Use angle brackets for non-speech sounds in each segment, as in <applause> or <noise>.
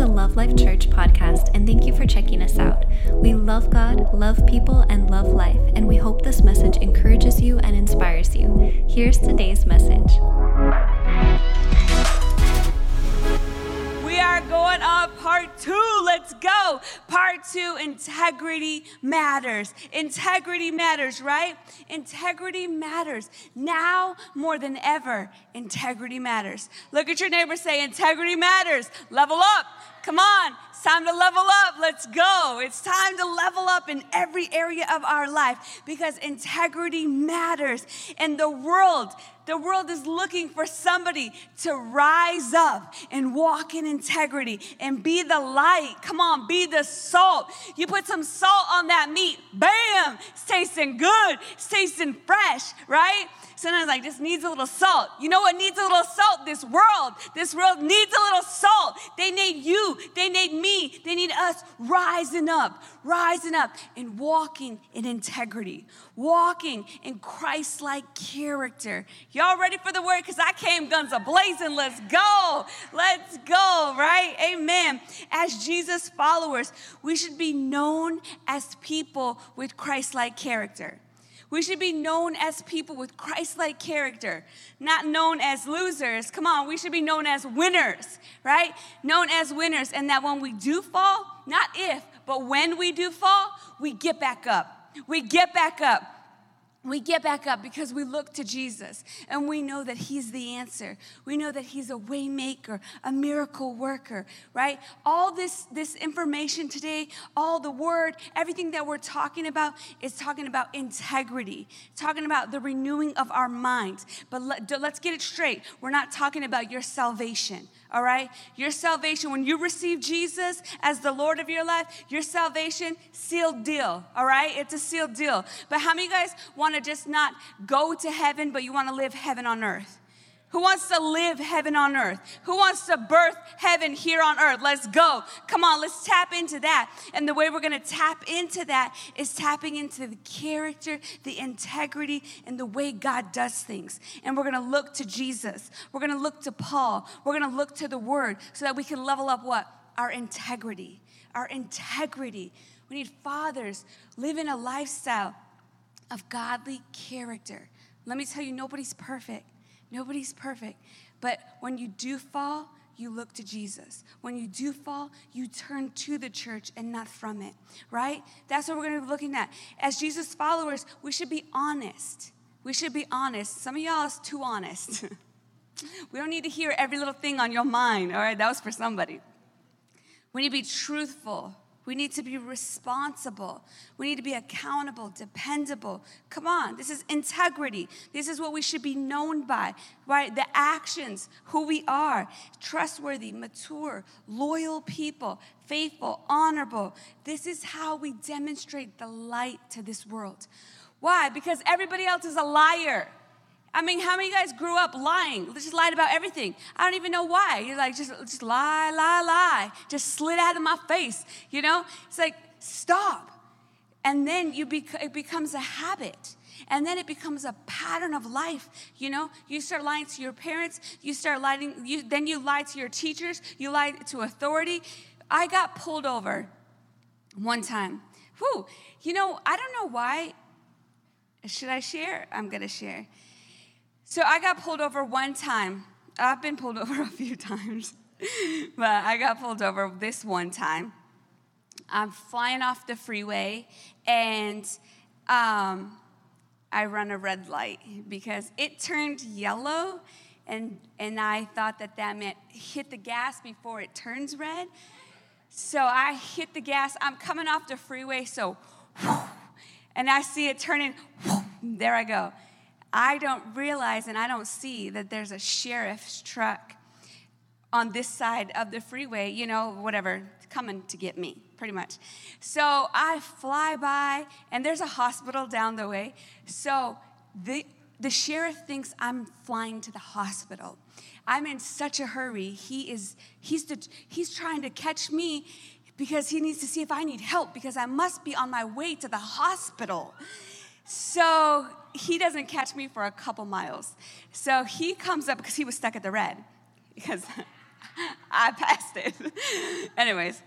the Love Life Church podcast, and thank you for checking us out. We love God, love people, and love life, and we hope this message encourages you and inspires you. Here's today's message. We are going on part two. Let's go. Part two integrity matters. Integrity matters, right? Integrity matters. Now more than ever, integrity matters. Look at your neighbor say, Integrity matters. Level up. Come on, it's time to level up. Let's go. It's time to level up in every area of our life because integrity matters. And the world, the world is looking for somebody to rise up and walk in integrity and be the light. Come on, be the salt. You put some salt on that meat, bam, it's tasting good, it's tasting fresh, right? Sometimes like this needs a little salt. You know what needs a little salt? This world. This world needs a little salt. They need you. They need me. They need us rising up, rising up and walking in integrity, walking in Christ-like character. Y'all ready for the word? Because I came guns a blazing. Let's go. Let's go, right? Amen. As Jesus followers, we should be known as people with Christ-like character. We should be known as people with Christ like character, not known as losers. Come on, we should be known as winners, right? Known as winners. And that when we do fall, not if, but when we do fall, we get back up. We get back up we get back up because we look to Jesus and we know that he's the answer. We know that he's a waymaker, a miracle worker, right? All this this information today, all the word, everything that we're talking about is talking about integrity, talking about the renewing of our minds. But let, let's get it straight. We're not talking about your salvation all right? Your salvation, when you receive Jesus as the Lord of your life, your salvation, sealed deal, all right? It's a sealed deal. But how many of you guys want to just not go to heaven, but you want to live heaven on earth? Who wants to live heaven on earth? Who wants to birth heaven here on earth? Let's go. Come on, let's tap into that. And the way we're going to tap into that is tapping into the character, the integrity, and the way God does things. And we're going to look to Jesus. We're going to look to Paul. We're going to look to the word so that we can level up what? Our integrity. Our integrity. We need fathers living a lifestyle of godly character. Let me tell you, nobody's perfect. Nobody's perfect. But when you do fall, you look to Jesus. When you do fall, you turn to the church and not from it, right? That's what we're going to be looking at. As Jesus followers, we should be honest. We should be honest. Some of y'all is too honest. <laughs> we don't need to hear every little thing on your mind, all right? That was for somebody. We need to be truthful. We need to be responsible. We need to be accountable, dependable. Come on, this is integrity. This is what we should be known by, right? The actions, who we are trustworthy, mature, loyal people, faithful, honorable. This is how we demonstrate the light to this world. Why? Because everybody else is a liar. I mean, how many of you guys grew up lying? Just lied about everything. I don't even know why. You're like, just, just lie, lie, lie. Just slid out of my face. You know? It's like, stop. And then you bec- it becomes a habit. And then it becomes a pattern of life. You know, you start lying to your parents. You start lying. You, then you lie to your teachers. You lie to authority. I got pulled over one time. Whew. You know, I don't know why. Should I share? I'm gonna share. So I got pulled over one time. I've been pulled <laughs> over a few times, but I got pulled over this one time. I'm flying off the freeway and um, I run a red light because it turned yellow and, and I thought that that meant hit the gas before it turns red. So I hit the gas. I'm coming off the freeway, so and I see it turning. There I go. I don't realize and I don't see that there's a sheriff's truck on this side of the freeway, you know, whatever, coming to get me, pretty much. So I fly by, and there's a hospital down the way. So the, the sheriff thinks I'm flying to the hospital. I'm in such a hurry. He is, he's, the, he's trying to catch me because he needs to see if I need help because I must be on my way to the hospital. So he doesn't catch me for a couple miles. So he comes up because he was stuck at the red. <laughs> Because I passed it. <laughs> Anyways,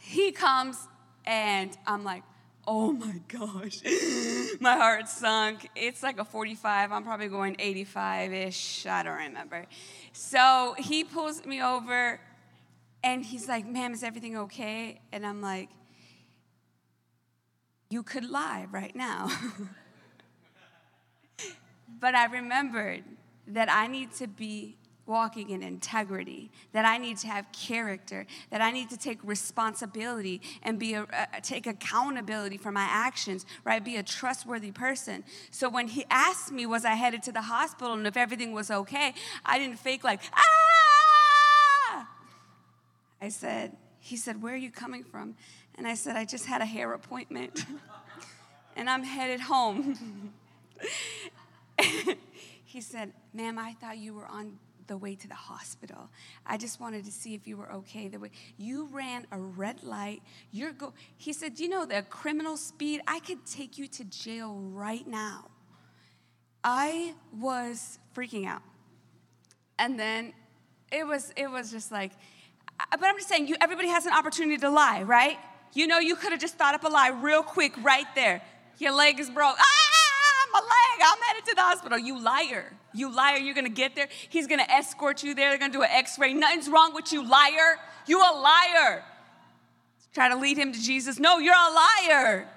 he comes and I'm like, oh my gosh. <laughs> my heart sunk. It's like a 45. I'm probably going 85 ish. I don't remember. So he pulls me over and he's like, ma'am, is everything okay? And I'm like, you could lie right now. But I remembered that I need to be walking in integrity, that I need to have character, that I need to take responsibility and be a, take accountability for my actions, right? Be a trustworthy person. So when he asked me, was I headed to the hospital and if everything was okay, I didn't fake like, ah! I said, he said, where are you coming from? And I said, I just had a hair appointment <laughs> and I'm headed home. <laughs> <laughs> he said, ma'am, I thought you were on the way to the hospital. I just wanted to see if you were okay. The way you ran a red light, you're go. He said, "You know the criminal speed. I could take you to jail right now." I was freaking out, and then it was it was just like, but I'm just saying, you everybody has an opportunity to lie, right? You know, you could have just thought up a lie real quick right there. Your leg is broke. Ah! My leg. I'm headed to the hospital. You liar. You liar. You're going to get there. He's going to escort you there. They're going to do an x ray. Nothing's wrong with you, liar. You a liar. Try to lead him to Jesus. No, you're a liar.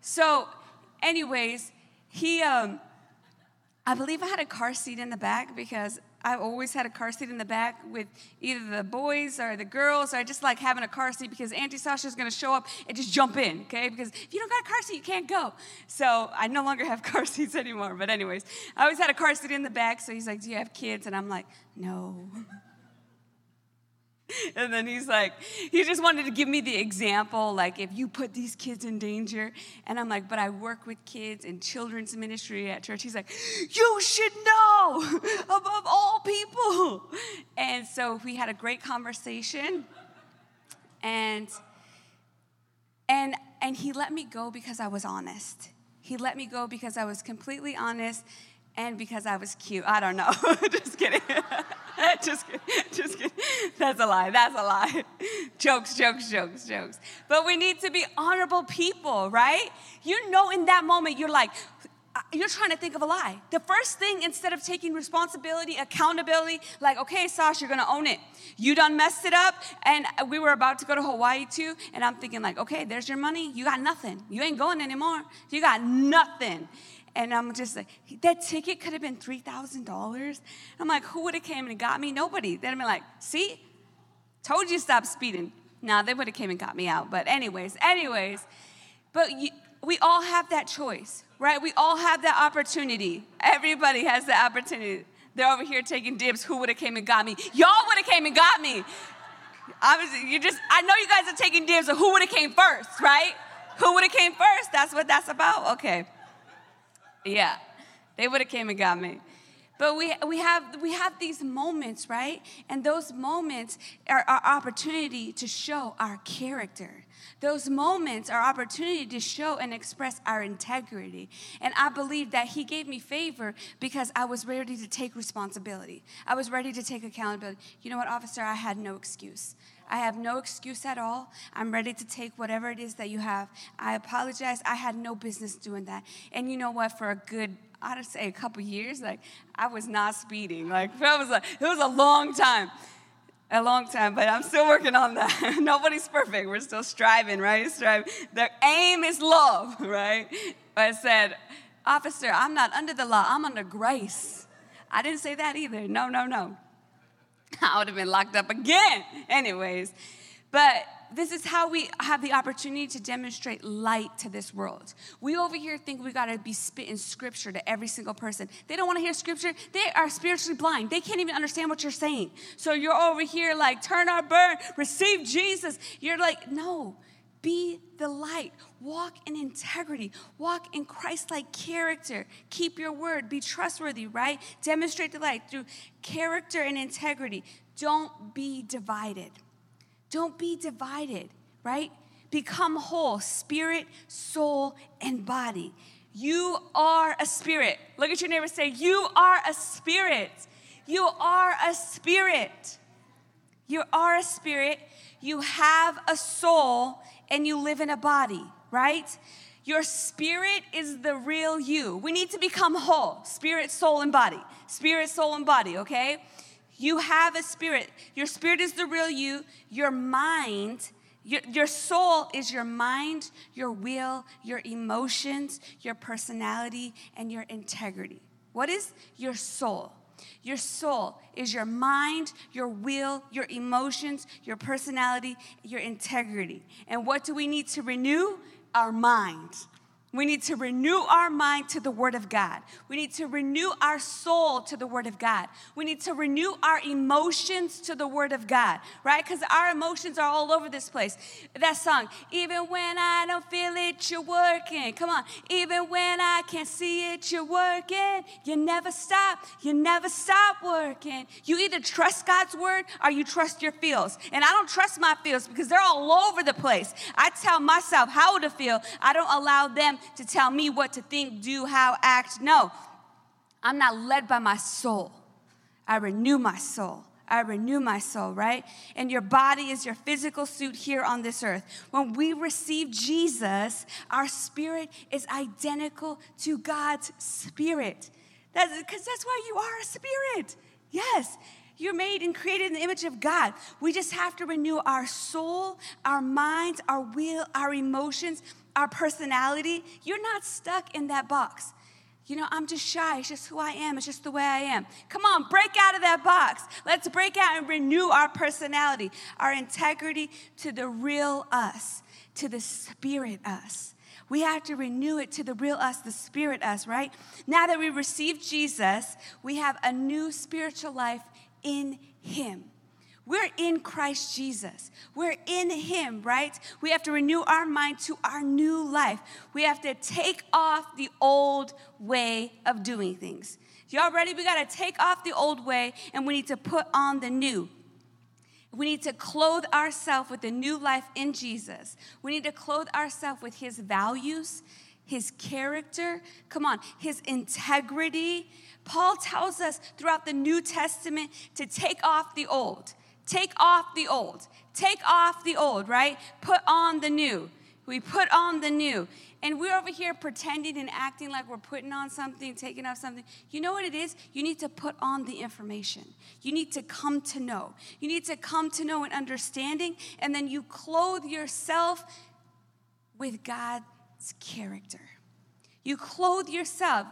So, anyways, he, um, I believe I had a car seat in the back because I always had a car seat in the back with either the boys or the girls, or I just like having a car seat because Auntie Sasha is going to show up and just jump in, okay? Because if you don't got a car seat, you can't go. So I no longer have <laughs> car seats anymore. But, anyways, I always had a car seat in the back. So he's like, Do you have kids? And I'm like, No. <laughs> <laughs> And then he's like, he just wanted to give me the example, like, if you put these kids in danger. And I'm like, but I work with kids in children's ministry at church. He's like, you should know <laughs> above all people. And so we had a great conversation. And and and he let me go because I was honest. He let me go because I was completely honest and because I was cute. I don't know. <laughs> just kidding. just kidding. Just kidding. That's a lie. That's a lie. <laughs> jokes, jokes, jokes, jokes. But we need to be honorable people, right? You know, in that moment, you're like, uh, you're trying to think of a lie. The first thing, instead of taking responsibility, accountability, like, okay, Sash, you're gonna own it. You done messed it up, and we were about to go to Hawaii too, and I'm thinking, like, okay, there's your money. You got nothing. You ain't going anymore. You got nothing. And I'm just like, that ticket could have been $3,000. I'm like, who would have came and got me? Nobody. They'd have been like, see, told you stop speeding. Now they would have came and got me out. But anyways, anyways, but you, we all have that choice, right? We all have that opportunity. Everybody has the opportunity. They're over here taking dibs. Who would have came and got me? Y'all would have came and got me. Was, you just, I know you guys are taking dibs of who would have came first, right? Who would have came first? That's what that's about. Okay. Yeah, they would have came and got me. But we, we, have, we have these moments, right? And those moments are our opportunity to show our character. Those moments are opportunity to show and express our integrity. And I believe that he gave me favor because I was ready to take responsibility. I was ready to take accountability. You know what, officer? I had no excuse. I have no excuse at all. I'm ready to take whatever it is that you have. I apologize. I had no business doing that. And you know what? For a good, I'd say a couple years, like I was not speeding. Like <laughs> it was a, it was a long time. A long time, but I'm still working on that. <laughs> Nobody's perfect. We're still striving, right? Striving. The aim is love, <laughs> right? But I said, Officer, I'm not under the law, I'm under grace. I didn't say that either. No, no, no. I would have been locked up again. Anyways, but this is how we have the opportunity to demonstrate light to this world. We over here think we got to be spitting scripture to every single person. They don't want to hear scripture. They are spiritually blind. They can't even understand what you're saying. So you're over here like, turn our burn, receive Jesus. You're like, no, be the light. Walk in integrity. Walk in Christ like character. Keep your word. Be trustworthy, right? Demonstrate the light through character and integrity. Don't be divided. Don't be divided, right? Become whole, spirit, soul, and body. You are a spirit. Look at your neighbor say, You are a spirit. You are a spirit. You are a spirit, you have a soul, and you live in a body, right? Your spirit is the real you. We need to become whole spirit, soul, and body. Spirit, soul, and body, okay? You have a spirit. Your spirit is the real you. Your mind, your, your soul is your mind, your will, your emotions, your personality, and your integrity. What is your soul? Your soul is your mind, your will, your emotions, your personality, your integrity. And what do we need to renew? our minds. We need to renew our mind to the Word of God. We need to renew our soul to the Word of God. We need to renew our emotions to the Word of God, right? Because our emotions are all over this place. That song, even when I don't feel it, you're working. Come on. Even when I can't see it, you're working. You never stop. You never stop working. You either trust God's Word or you trust your feels. And I don't trust my feels because they're all over the place. I tell myself how to feel, I don't allow them to tell me what to think, do, how, act. No, I'm not led by my soul. I renew my soul. I renew my soul, right? And your body is your physical suit here on this earth. When we receive Jesus, our spirit is identical to God's spirit. That's because that's why you are a spirit. Yes, you're made and created in the image of God. We just have to renew our soul, our minds, our will, our emotions, our personality, you're not stuck in that box. You know, I'm just shy. It's just who I am. It's just the way I am. Come on, break out of that box. Let's break out and renew our personality, our integrity to the real us, to the spirit us. We have to renew it to the real us, the spirit us, right? Now that we received Jesus, we have a new spiritual life in Him. We're in Christ Jesus. We're in Him, right? We have to renew our mind to our new life. We have to take off the old way of doing things. Y'all ready? We got to take off the old way and we need to put on the new. We need to clothe ourselves with the new life in Jesus. We need to clothe ourselves with His values, His character, come on, His integrity. Paul tells us throughout the New Testament to take off the old. Take off the old. Take off the old, right? Put on the new. We put on the new. And we're over here pretending and acting like we're putting on something, taking off something. You know what it is? You need to put on the information. You need to come to know. You need to come to know an understanding, and then you clothe yourself with God's character. You clothe yourself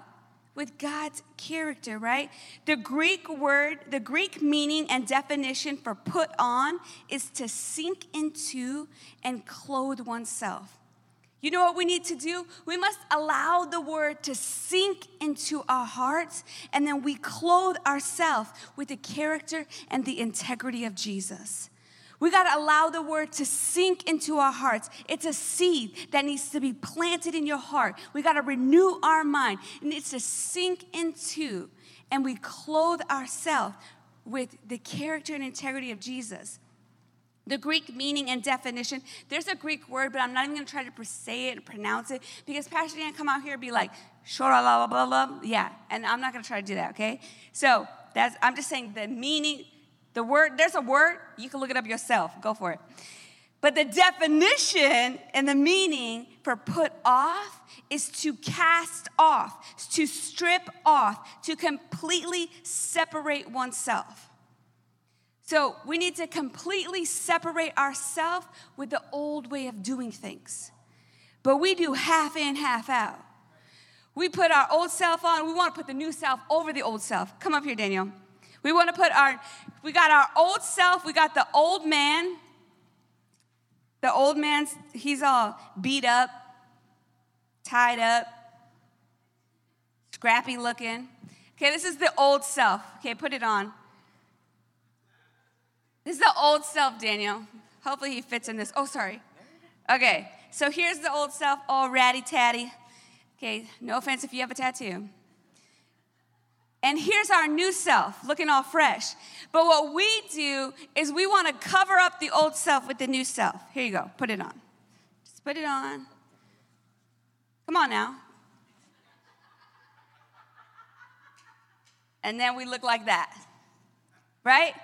with God's character, right? The Greek word, the Greek meaning and definition for put on is to sink into and clothe oneself. You know what we need to do? We must allow the word to sink into our hearts, and then we clothe ourselves with the character and the integrity of Jesus. We got to allow the word to sink into our hearts. It's a seed that needs to be planted in your heart. We got to renew our mind. It needs to sink into, and we clothe ourselves with the character and integrity of Jesus. The Greek meaning and definition, there's a Greek word, but I'm not even gonna try to say it and pronounce it because Pastor Dan come out here and be like, blah, blah, blah, blah. Yeah, and I'm not gonna try to do that, okay? So that's, I'm just saying the meaning, the word, there's a word, you can look it up yourself. Go for it. But the definition and the meaning for put off is to cast off, to strip off, to completely separate oneself. So we need to completely separate ourselves with the old way of doing things. But we do half in, half out. We put our old self on, we want to put the new self over the old self. Come up here, Daniel. We want to put our, we got our old self, we got the old man. The old man's, he's all beat up, tied up, scrappy looking. Okay, this is the old self. Okay, put it on. This is the old self, Daniel. Hopefully he fits in this. Oh, sorry. Okay, so here's the old self, all ratty tatty. Okay, no offense if you have a tattoo. And here's our new self, looking all fresh. But what we do is we want to cover up the old self with the new self. Here you go, put it on. Just put it on. Come on now. And then we look like that, right?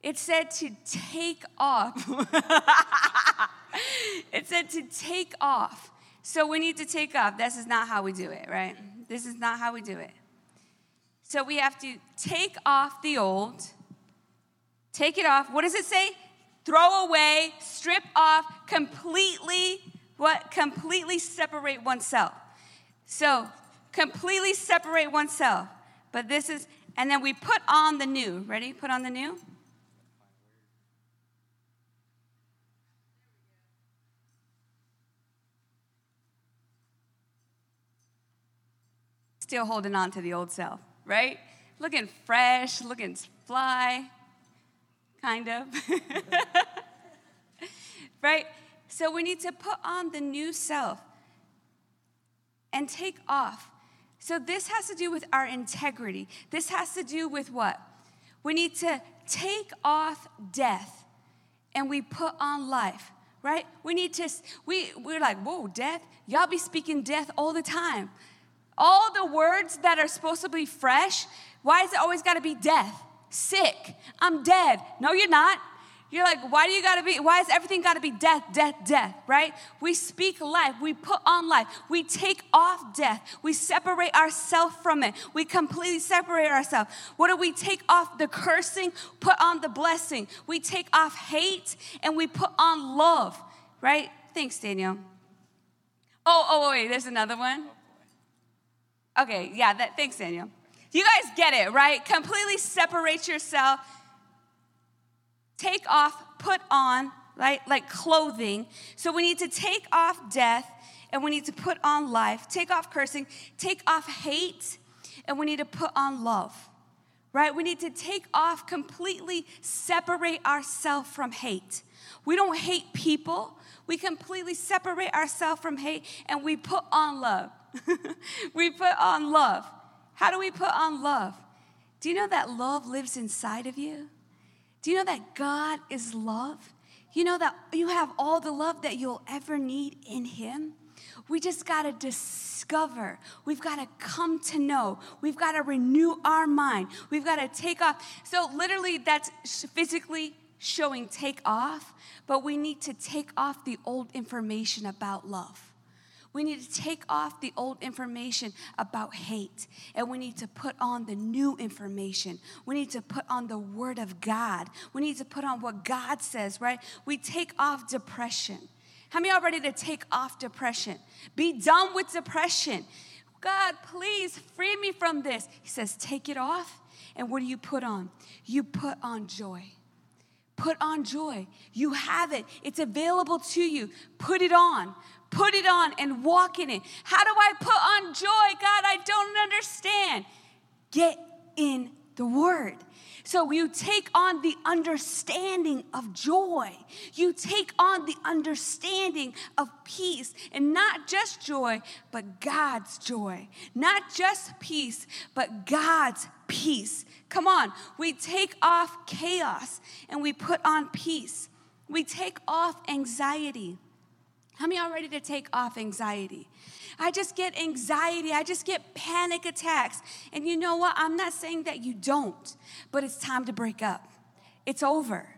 It said to take off. <laughs> it said to take off. So we need to take off. This is not how we do it, right? This is not how we do it. So we have to take off the old, take it off. What does it say? Throw away, strip off, completely, what? Completely separate oneself. So completely separate oneself. But this is, and then we put on the new. Ready? Put on the new. Still holding on to the old self, right? Looking fresh, looking fly, kind of. <laughs> right? So we need to put on the new self and take off. So this has to do with our integrity. This has to do with what? We need to take off death and we put on life, right? We need to, we, we're like, whoa, death? Y'all be speaking death all the time. All the words that are supposed to be fresh, why is it always got to be death? Sick. I'm dead. No, you're not. You're like, why do you gotta be, why is everything gotta be death, death, death, right? We speak life, we put on life, we take off death, we separate ourselves from it, we completely separate ourselves. What do we take off the cursing, put on the blessing? We take off hate and we put on love, right? Thanks, Daniel. Oh, oh, wait, there's another one. Okay, yeah, that, thanks, Daniel. You guys get it, right? Completely separate yourself take off, put on, right? Like clothing. So we need to take off death and we need to put on life, take off cursing, take off hate, and we need to put on love, right? We need to take off, completely separate ourselves from hate. We don't hate people, we completely separate ourselves from hate and we put on love. <laughs> we put on love. How do we put on love? Do you know that love lives inside of you? Do you know that God is love? You know that you have all the love that you'll ever need in Him? We just got to discover. We've got to come to know. We've got to renew our mind. We've got to take off. So, literally, that's physically showing take off, but we need to take off the old information about love. We need to take off the old information about hate and we need to put on the new information. We need to put on the Word of God. We need to put on what God says, right? We take off depression. How many are ready to take off depression? Be done with depression. God, please free me from this. He says, take it off. And what do you put on? You put on joy. Put on joy. You have it, it's available to you. Put it on put it on and walk in it. How do I put on joy? God, I don't understand. Get in the Word. So you take on the understanding of joy. You take on the understanding of peace, and not just joy, but God's joy. Not just peace, but God's peace. Come on, we take off chaos and we put on peace. We take off anxiety how many are ready to take off anxiety? I just get anxiety. I just get panic attacks. And you know what? I'm not saying that you don't, but it's time to break up. It's over.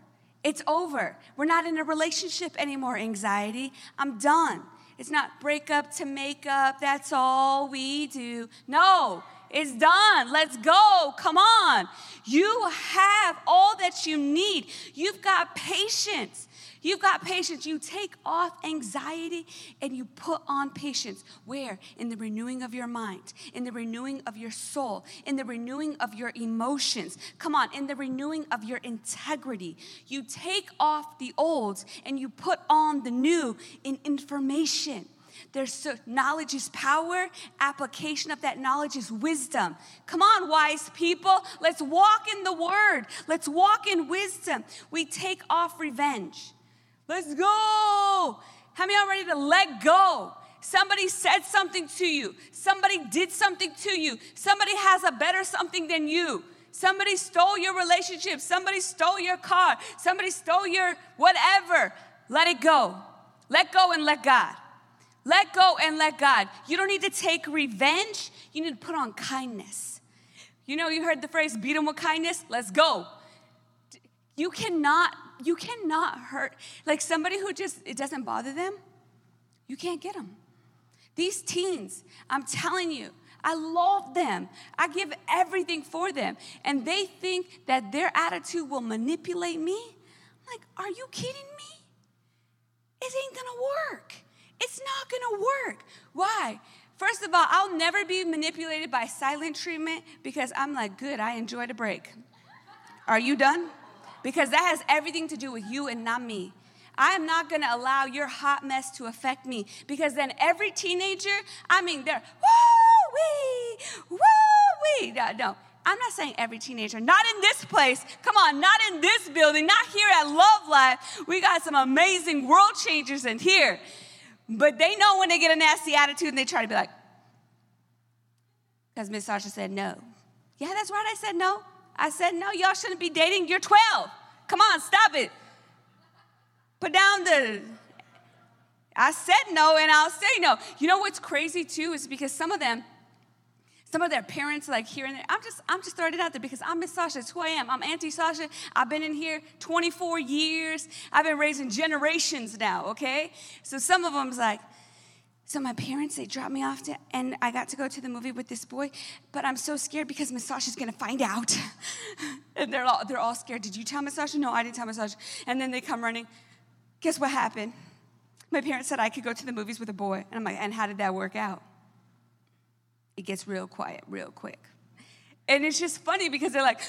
It's over. We're not in a relationship anymore, anxiety. I'm done. It's not break up to make up. That's all we do. No, it's done. Let's go. Come on. You have all that you need. You've got patience. You've got patience. You take off anxiety and you put on patience. Where? In the renewing of your mind, in the renewing of your soul, in the renewing of your emotions. Come on, in the renewing of your integrity. You take off the old and you put on the new in information. There's so, knowledge is power, application of that knowledge is wisdom. Come on, wise people, let's walk in the word. Let's walk in wisdom. We take off revenge. Let's go. How many are ready to let go? Somebody said something to you. Somebody did something to you. Somebody has a better something than you. Somebody stole your relationship. Somebody stole your car. Somebody stole your whatever. Let it go. Let go and let God. Let go and let God. You don't need to take revenge. You need to put on kindness. You know, you heard the phrase, beat them with kindness. Let's go You cannot, you cannot hurt. Like somebody who just, it doesn't bother them, you can't get them. These teens, I'm telling you, I love them. I give everything for them. And they think that their attitude will manipulate me. I'm like, are you kidding me? It ain't gonna work. It's not gonna work. Why? First of all, I'll never be manipulated by silent treatment because I'm like, good, I enjoyed a break. Are you done? Because that has everything to do with you and not me. I am not gonna allow your hot mess to affect me because then every teenager, I mean, they're woo wee, woo wee. No, no, I'm not saying every teenager, not in this place. Come on, not in this building, not here at Love Life. We got some amazing world changers in here. But they know when they get a nasty attitude and they try to be like, because Miss Sasha said no. Yeah, that's right, I said no. I said no, y'all shouldn't be dating. You're 12. Come on, stop it. Put down the. I said no and I'll say no. You know what's crazy too is because some of them, some of their parents like here and there. I'm just I'm just throwing it out there because I'm Miss Sasha. It's who I am. I'm Auntie Sasha. I've been in here 24 years. I've been raising generations now. Okay, so some of them's like. So my parents, they dropped me off to, and I got to go to the movie with this boy, but I'm so scared because Miss Sasha's gonna find out. <laughs> and they're all, they're all scared. Did you tell Miss Sasha? No, I didn't tell Miss Sasha. And then they come running. Guess what happened? My parents said I could go to the movies with a boy. And I'm like, and how did that work out? it gets real quiet real quick. And it's just funny because they're like,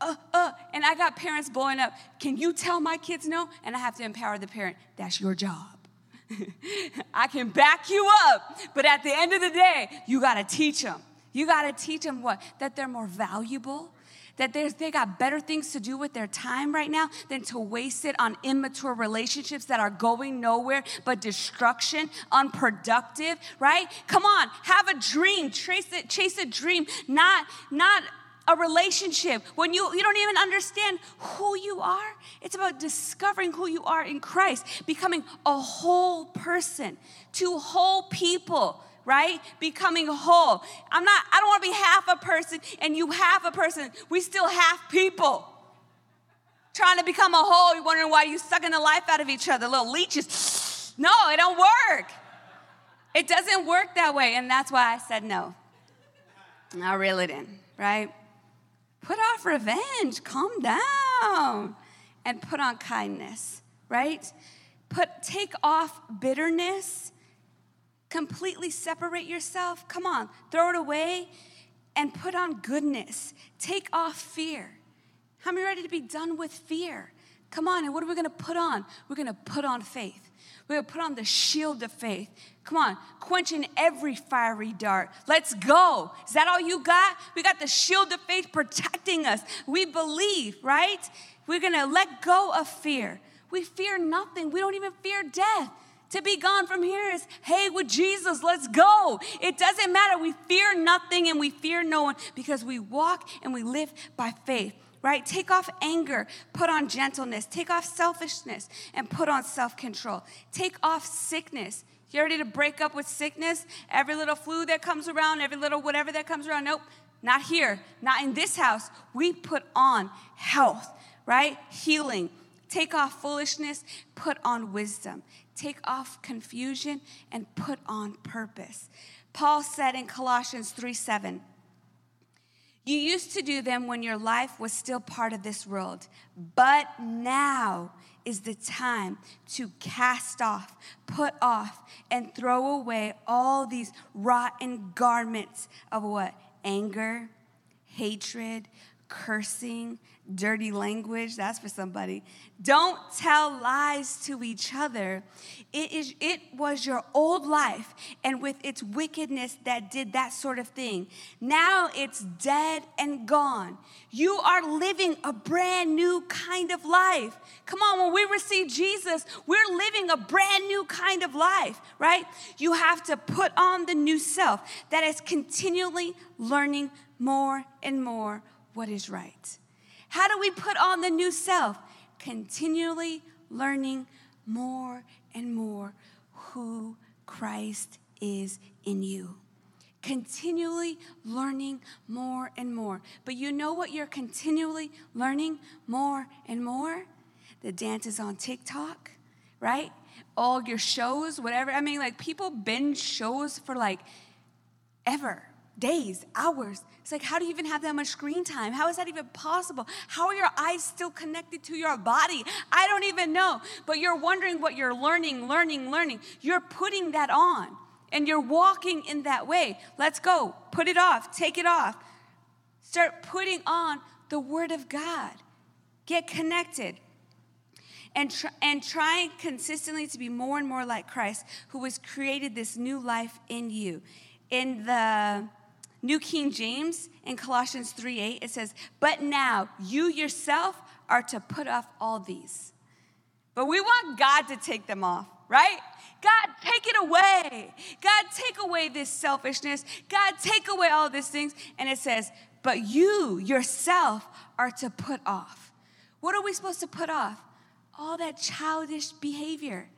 uh, uh, and I got parents blowing up. Can you tell my kids no? And I have to empower the parent. That's your job. <laughs> I can back you up, but at the end of the day, you got to teach them. You got to teach them what? That they're more valuable, that they got better things to do with their time right now than to waste it on immature relationships that are going nowhere but destruction, unproductive, right? Come on, have a dream, chase it, chase a dream, not, not a relationship when you, you don't even understand who you are it's about discovering who you are in christ becoming a whole person to whole people right? Becoming whole. I'm not, I don't want to be half a person and you half a person. We still half people. Trying to become a whole, you're wondering why you sucking the life out of each other, little leeches. <sniffs> No, it don't work. It doesn't work that way, and that's why I said no. I it in, right? Put off revenge, calm down, and put on kindness, right? Put take off bitterness completely separate yourself. Come on, throw it away and put on goodness. Take off fear. How many ready to be done with fear? Come on, and what are we gonna put on? We're gonna put on faith. We're gonna put on the shield of faith. Come on, quenching every fiery dart. Let's go. Is that all you got? We got the shield of faith protecting us. We believe, right? We're gonna let go of fear. We fear nothing, we don't even fear death. To be gone from here is, hey, with Jesus, let's go. It doesn't matter. We fear nothing and we fear no one because we walk and we live by faith, right? Take off anger, put on gentleness. Take off selfishness and put on self control. Take off sickness. You ready to break up with sickness? Every little flu that comes around, every little whatever that comes around. Nope, not here, not in this house. We put on health, right? Healing. Take off foolishness, put on wisdom. Take off confusion and put on purpose. Paul said in Colossians 3 7, You used to do them when your life was still part of this world, but now is the time to cast off, put off, and throw away all these rotten garments of what? Anger, hatred, cursing, dirty language, that's for somebody. Don't tell lies to each other. It, is, it was your old life and with its wickedness that did that sort of thing. Now it's dead and gone. You are living a brand new kind of life. Come on, when we receive Jesus, we're living a brand new kind of life, right? You have to put on the new self that is continually learning more and more what is right. How do we put on the new self? Continually learning more and more who Christ is in you. continually learning more and more. But you know what you're continually learning more and more? The dances on TikTok, right? All your shows, whatever. I mean, like people binge shows for like ever, days, hours. It's like, how do you even have that much screen time? How is that even possible? How are your eyes still connected to your body? I don't even know. But you're wondering what you're learning, learning, learning. You're putting that on and you're walking in that way. Let's go. Put it off. Take it off. Start putting on the Word of God. Get connected. And, tr- and trying consistently to be more and more like Christ, who has created this new life in you. In the New King James, in Colossians 3 8, it says, But now you yourself are to put off all these. But we want God to take them off, right? God, take it away. God, take away this selfishness. God, take away all these things. And it says, but you yourself are to put off. What are we supposed to put off? All that childish behavior.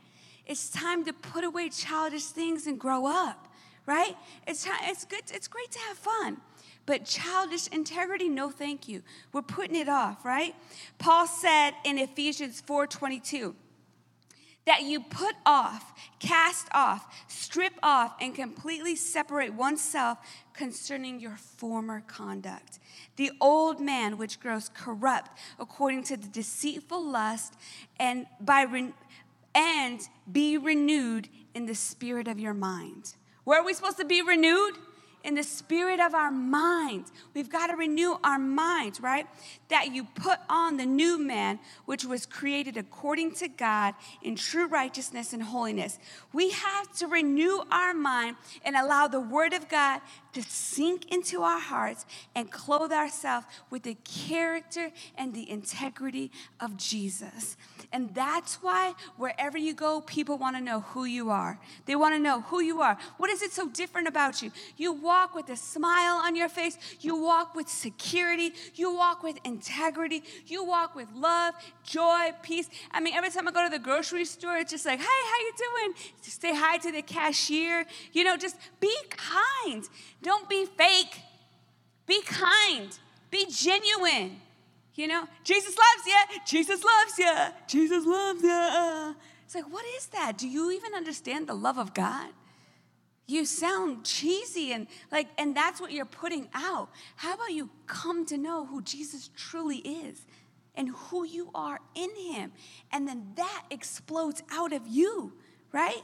It's time to put away childish things and grow up, right? It's, it's good, it's great to have fun. But childish integrity, no thank you. We're putting it off, right? Paul said in Ephesians 4:22, that you put off, cast off, strip off, and completely separate oneself concerning your former conduct. The old man which grows corrupt according to the deceitful lust, and by re- and be renewed in the spirit of your mind. Where are we supposed to be renewed? in the spirit of our minds. We've got to renew our minds, right? That you put on the new man, which was created according to God in true righteousness and holiness. We have to renew our mind and allow the word of God to sink into our hearts and clothe ourselves with the character and the integrity of Jesus. And that's why wherever you go, people want to know who you are. They want to know who you are. What is it so different about you? You walk with a smile on your face, you walk with security, you walk with integrity, you walk with love, joy, peace. I mean, every time I go to the grocery store, it's just like, hey, how you doing? Just say hi to the cashier. You know, just be kind. Don't be fake. Be kind. Be genuine. You know, Jesus loves you. Jesus loves you. Jesus loves you. It's like, what is that? Do you even understand the love of God? You sound cheesy and like, and that's what you're putting out. How about you come to know who Jesus truly is and who you are in Him? And then that explodes out of you, right?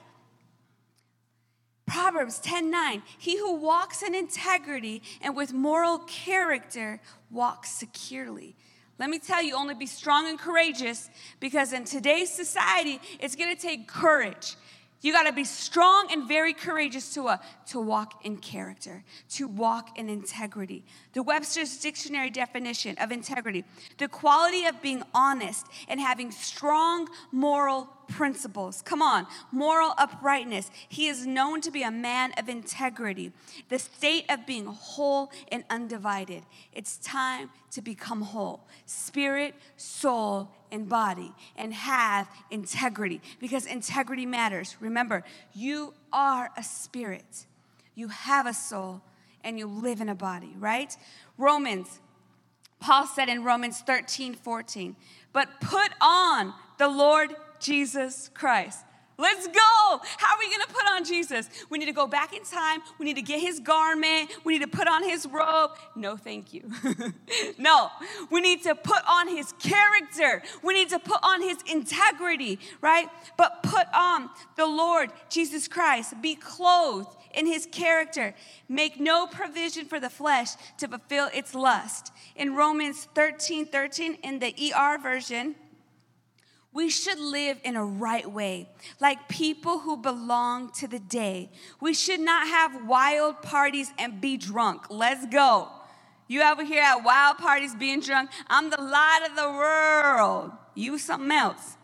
Proverbs 10 9, he who walks in integrity and with moral character walks securely. Let me tell you, only be strong and courageous because in today's society, it's gonna take courage. You got to be strong and very courageous to, uh, to walk in character, to walk in integrity. The Webster's Dictionary definition of integrity the quality of being honest and having strong moral principles. Come on, moral uprightness. He is known to be a man of integrity, the state of being whole and undivided. It's time to become whole spirit, soul, and body, and have integrity because integrity matters. Remember, you are a spirit, you have a soul, and you live in a body, right? Romans, Paul said in Romans 13 14, but put on the Lord Jesus Christ. Let's go. How are we going to put on Jesus? We need to go back in time. We need to get his garment. We need to put on his robe. No, thank you. <laughs> no, we need to put on his character. We need to put on his integrity, right? But put on the Lord Jesus Christ. Be clothed in his character. Make no provision for the flesh to fulfill its lust. In Romans 13 13, in the ER version, we should live in a right way, like people who belong to the day. We should not have wild parties and be drunk. Let's go. You over here at wild parties being drunk? I'm the light of the world. You something else.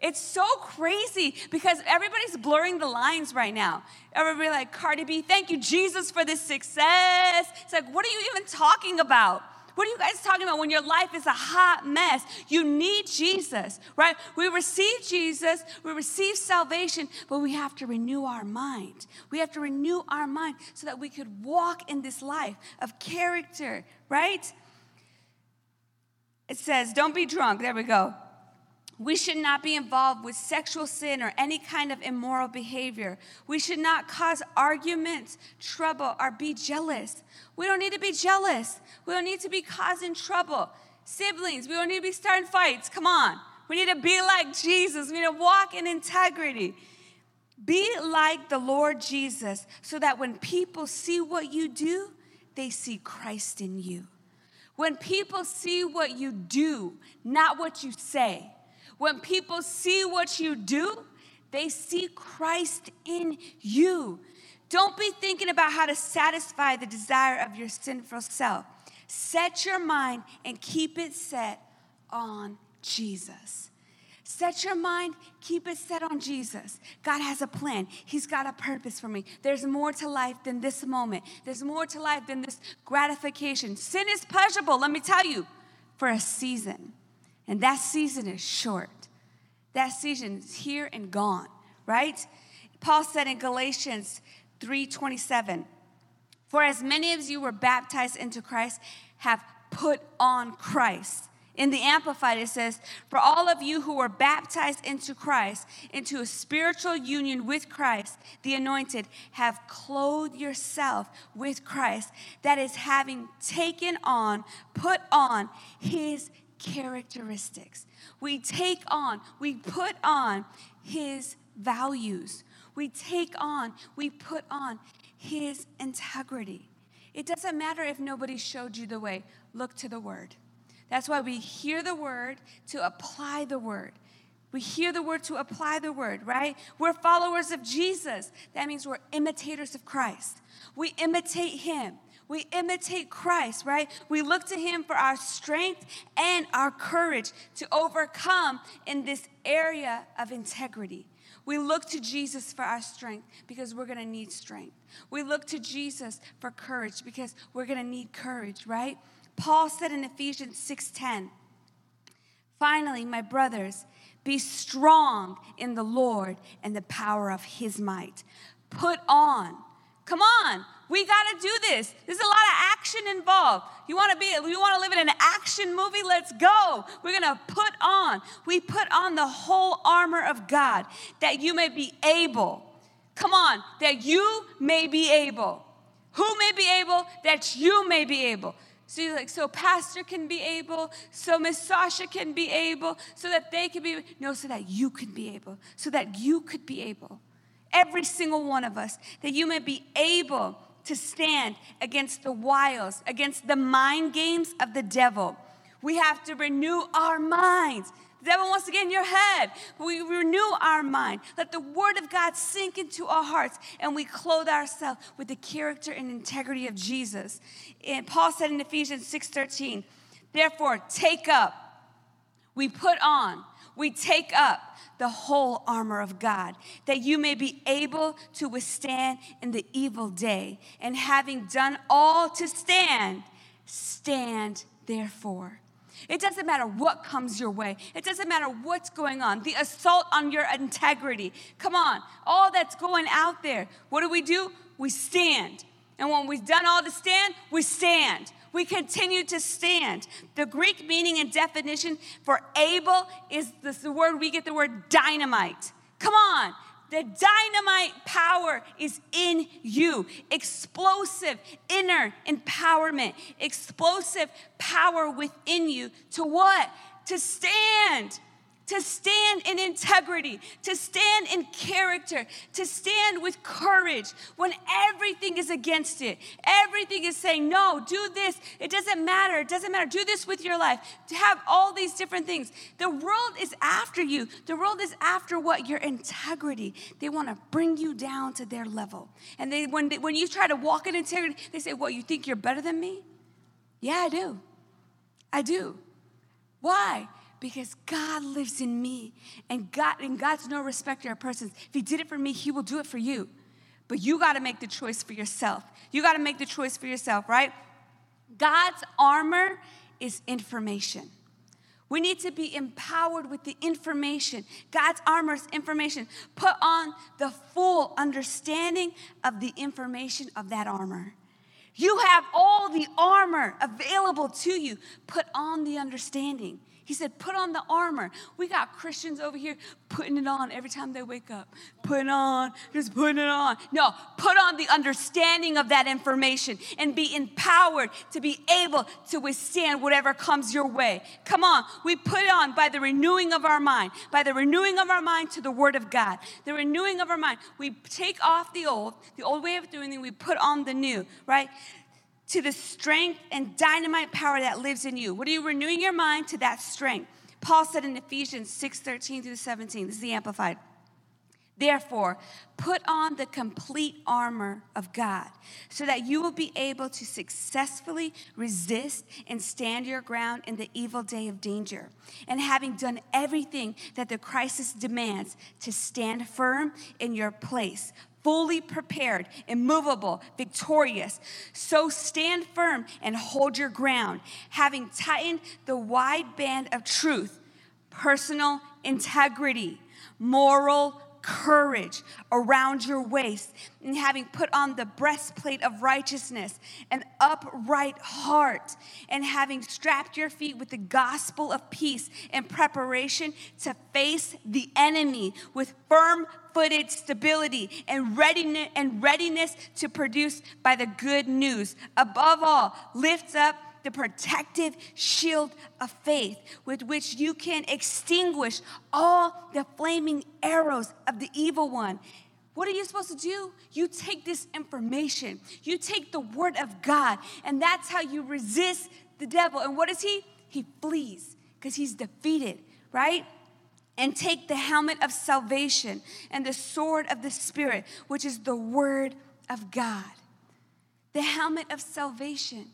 It's so crazy because everybody's blurring the lines right now. Everybody like Cardi B, thank you Jesus for this success. It's like, what are you even talking about? What are you guys talking about when your life is a hot mess? You need Jesus, right? We receive Jesus, we receive salvation, but we have to renew our mind. We have to renew our mind so that we could walk in this life of character, right? It says, don't be drunk. There we go. We should not be involved with sexual sin or any kind of immoral behavior. We should not cause arguments, trouble, or be jealous. We don't need to be jealous. We don't need to be causing trouble. Siblings, we don't need to be starting fights. Come on. We need to be like Jesus. We need to walk in integrity. Be like the Lord Jesus so that when people see what you do, they see Christ in you. When people see what you do, not what you say, when people see what you do, they see Christ in you. Don't be thinking about how to satisfy the desire of your sinful self. Set your mind and keep it set on Jesus. Set your mind, keep it set on Jesus. God has a plan. He's got a purpose for me. There's more to life than this moment, there's more to life than this gratification. Sin is pleasurable, let me tell you, for a season. And that season is short. That season is here and gone, right? Paul said in Galatians 3:27, "For as many of you were baptized into Christ have put on Christ." In the Amplified, it says, For all of you who were baptized into Christ, into a spiritual union with Christ, the anointed, have clothed yourself with Christ. That is, having taken on, put on his characteristics. We take on, we put on his values. We take on, we put on his integrity. It doesn't matter if nobody showed you the way, look to the word. That's why we hear the word to apply the word. We hear the word to apply the word, right? We're followers of Jesus. That means we're imitators of Christ. We imitate him. We imitate Christ, right? We look to Him for our strength and our courage to overcome in this area of integrity. We look to Jesus for our strength because we're going to need strength. We look to Jesus for courage because we're going to need courage, right? Paul said in Ephesians 6:10, "Finally, my brothers, be strong in the Lord and the power of his might. Put on Come on, we got to do this. There's a lot of action involved. You want to be you want to live in an action movie? Let's go. We're going to put on. We put on the whole armor of God that you may be able. Come on, that you may be able. Who may be able? That you may be able. So you're like, so pastor can be able, so Miss Sasha can be able, so that they can be no, so that you can be able, so that you could be able every single one of us, that you may be able to stand against the wiles, against the mind games of the devil. We have to renew our minds. The devil wants to get in your head. We renew our mind. Let the word of God sink into our hearts and we clothe ourselves with the character and integrity of Jesus. And Paul said in Ephesians 6:13, therefore take up, we put on, we take up the whole armor of God, that you may be able to withstand in the evil day. And having done all to stand, stand therefore. It doesn't matter what comes your way. It doesn't matter what's going on. The assault on your integrity. Come on, all that's going out there. What do we do? We stand. And when we've done all to stand, we stand we continue to stand. The Greek meaning and definition for able is the word we get the word dynamite. Come on. The dynamite power is in you. Explosive inner empowerment, explosive power within you to what? To stand to stand in integrity, to stand in character, to stand with courage when everything is against it. Everything is saying, no, do this. It doesn't matter. It doesn't matter. Do this with your life. To have all these different things. The world is after you. The world is after what? Your integrity. They want to bring you down to their level. And they, when, they, when you try to walk in integrity, they say, what, you think you're better than me? Yeah, I do. I do. Why? Because God lives in me and God and God's no respecter of persons. If he did it for me, he will do it for you. But you got to make the choice for yourself. You got to make the choice for yourself, right? God's armor is information. We need to be empowered with the information. God's armor is information. Put on the full understanding of the information of that armor. You have all the armor available to you. Put on the understanding. He said, Put on the armor. We got Christians over here putting it on every time they wake up. Put on, just putting it on. No, put on the understanding of that information and be empowered to be able to withstand whatever comes your way. Come on, we put it on by the renewing of our mind, by the renewing of our mind to the Word of God. The renewing of our mind. We take off the old, the old way of doing things, we put on the new, right? To the strength and dynamite power that lives in you. What are you renewing your mind to that strength? Paul said in Ephesians 6 13 through 17, this is the Amplified. Therefore, put on the complete armor of God so that you will be able to successfully resist and stand your ground in the evil day of danger. And having done everything that the crisis demands, to stand firm in your place, fully prepared, immovable, victorious. So stand firm and hold your ground, having tightened the wide band of truth, personal integrity, moral courage around your waist, and having put on the breastplate of righteousness, an upright heart, and having strapped your feet with the gospel of peace in preparation to face the enemy with firm footed stability and readiness, and readiness to produce by the good news. Above all, lift up the protective shield of faith with which you can extinguish all the flaming arrows of the evil one. What are you supposed to do? You take this information, you take the word of God, and that's how you resist the devil. And what is he? He flees because he's defeated, right? And take the helmet of salvation and the sword of the Spirit, which is the word of God. The helmet of salvation.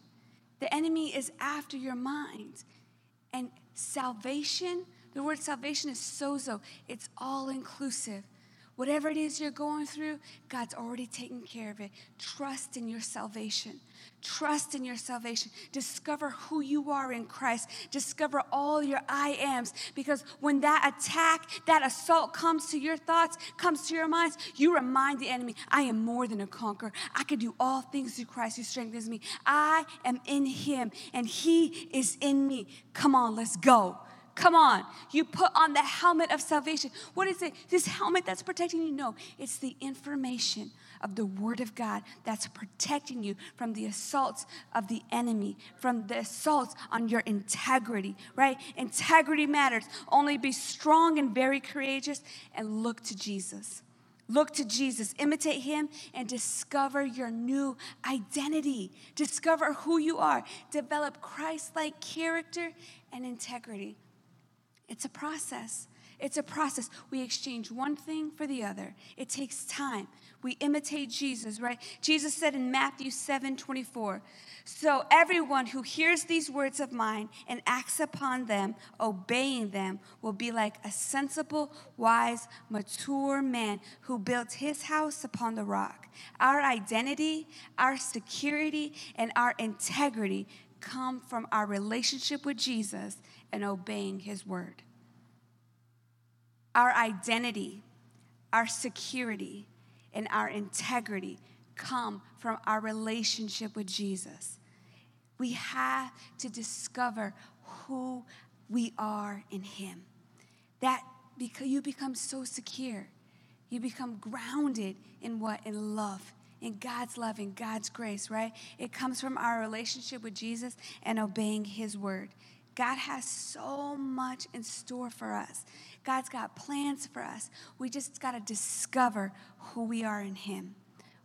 The enemy is after your mind. And salvation, the word salvation is sozo, it's all inclusive. Whatever it is you're going through, God's already taken care of it. Trust in your salvation. Trust in your salvation. Discover who you are in Christ. Discover all your I ams. Because when that attack, that assault comes to your thoughts, comes to your minds, you remind the enemy, I am more than a conqueror. I can do all things through Christ who strengthens me. I am in him and he is in me. Come on, let's go. Come on. You put on the helmet of salvation. What is it? This helmet that's protecting you? No, it's the information of the Word of God that's protecting you from the assaults of the enemy, from the assaults on your integrity, right? Integrity matters. Only be strong and very courageous and look to Jesus. Look to Jesus, imitate him, and discover your new identity. Discover who you are. Develop Christ like character and integrity. It's a process. It's a process. We exchange one thing for the other. It takes time. We imitate Jesus, right? Jesus said in Matthew 7 24, So everyone who hears these words of mine and acts upon them, obeying them, will be like a sensible, wise, mature man who built his house upon the rock. Our identity, our security, and our integrity come from our relationship with Jesus and obeying his word. Our identity, our security, and our integrity come from our relationship with Jesus. We have to discover who we are in him. That because you become so secure. You become grounded in what? In love in God's love, in God's grace, right? It comes from our relationship with Jesus and obeying His word. God has so much in store for us. God's got plans for us. We just got to discover who we are in Him.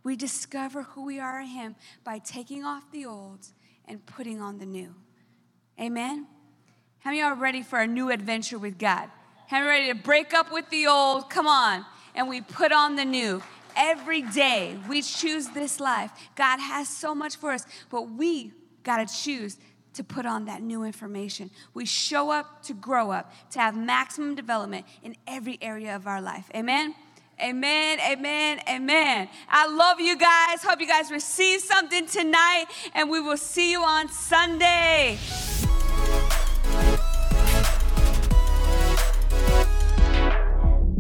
We discover who we are in Him by taking off the old and putting on the new. Amen? How many are ready for a new adventure with God? How many ready to break up with the old? Come on. And we put on the new. Every day we choose this life. God has so much for us, but we got to choose to put on that new information. We show up to grow up, to have maximum development in every area of our life. Amen? Amen, amen, amen. I love you guys. Hope you guys receive something tonight, and we will see you on Sunday.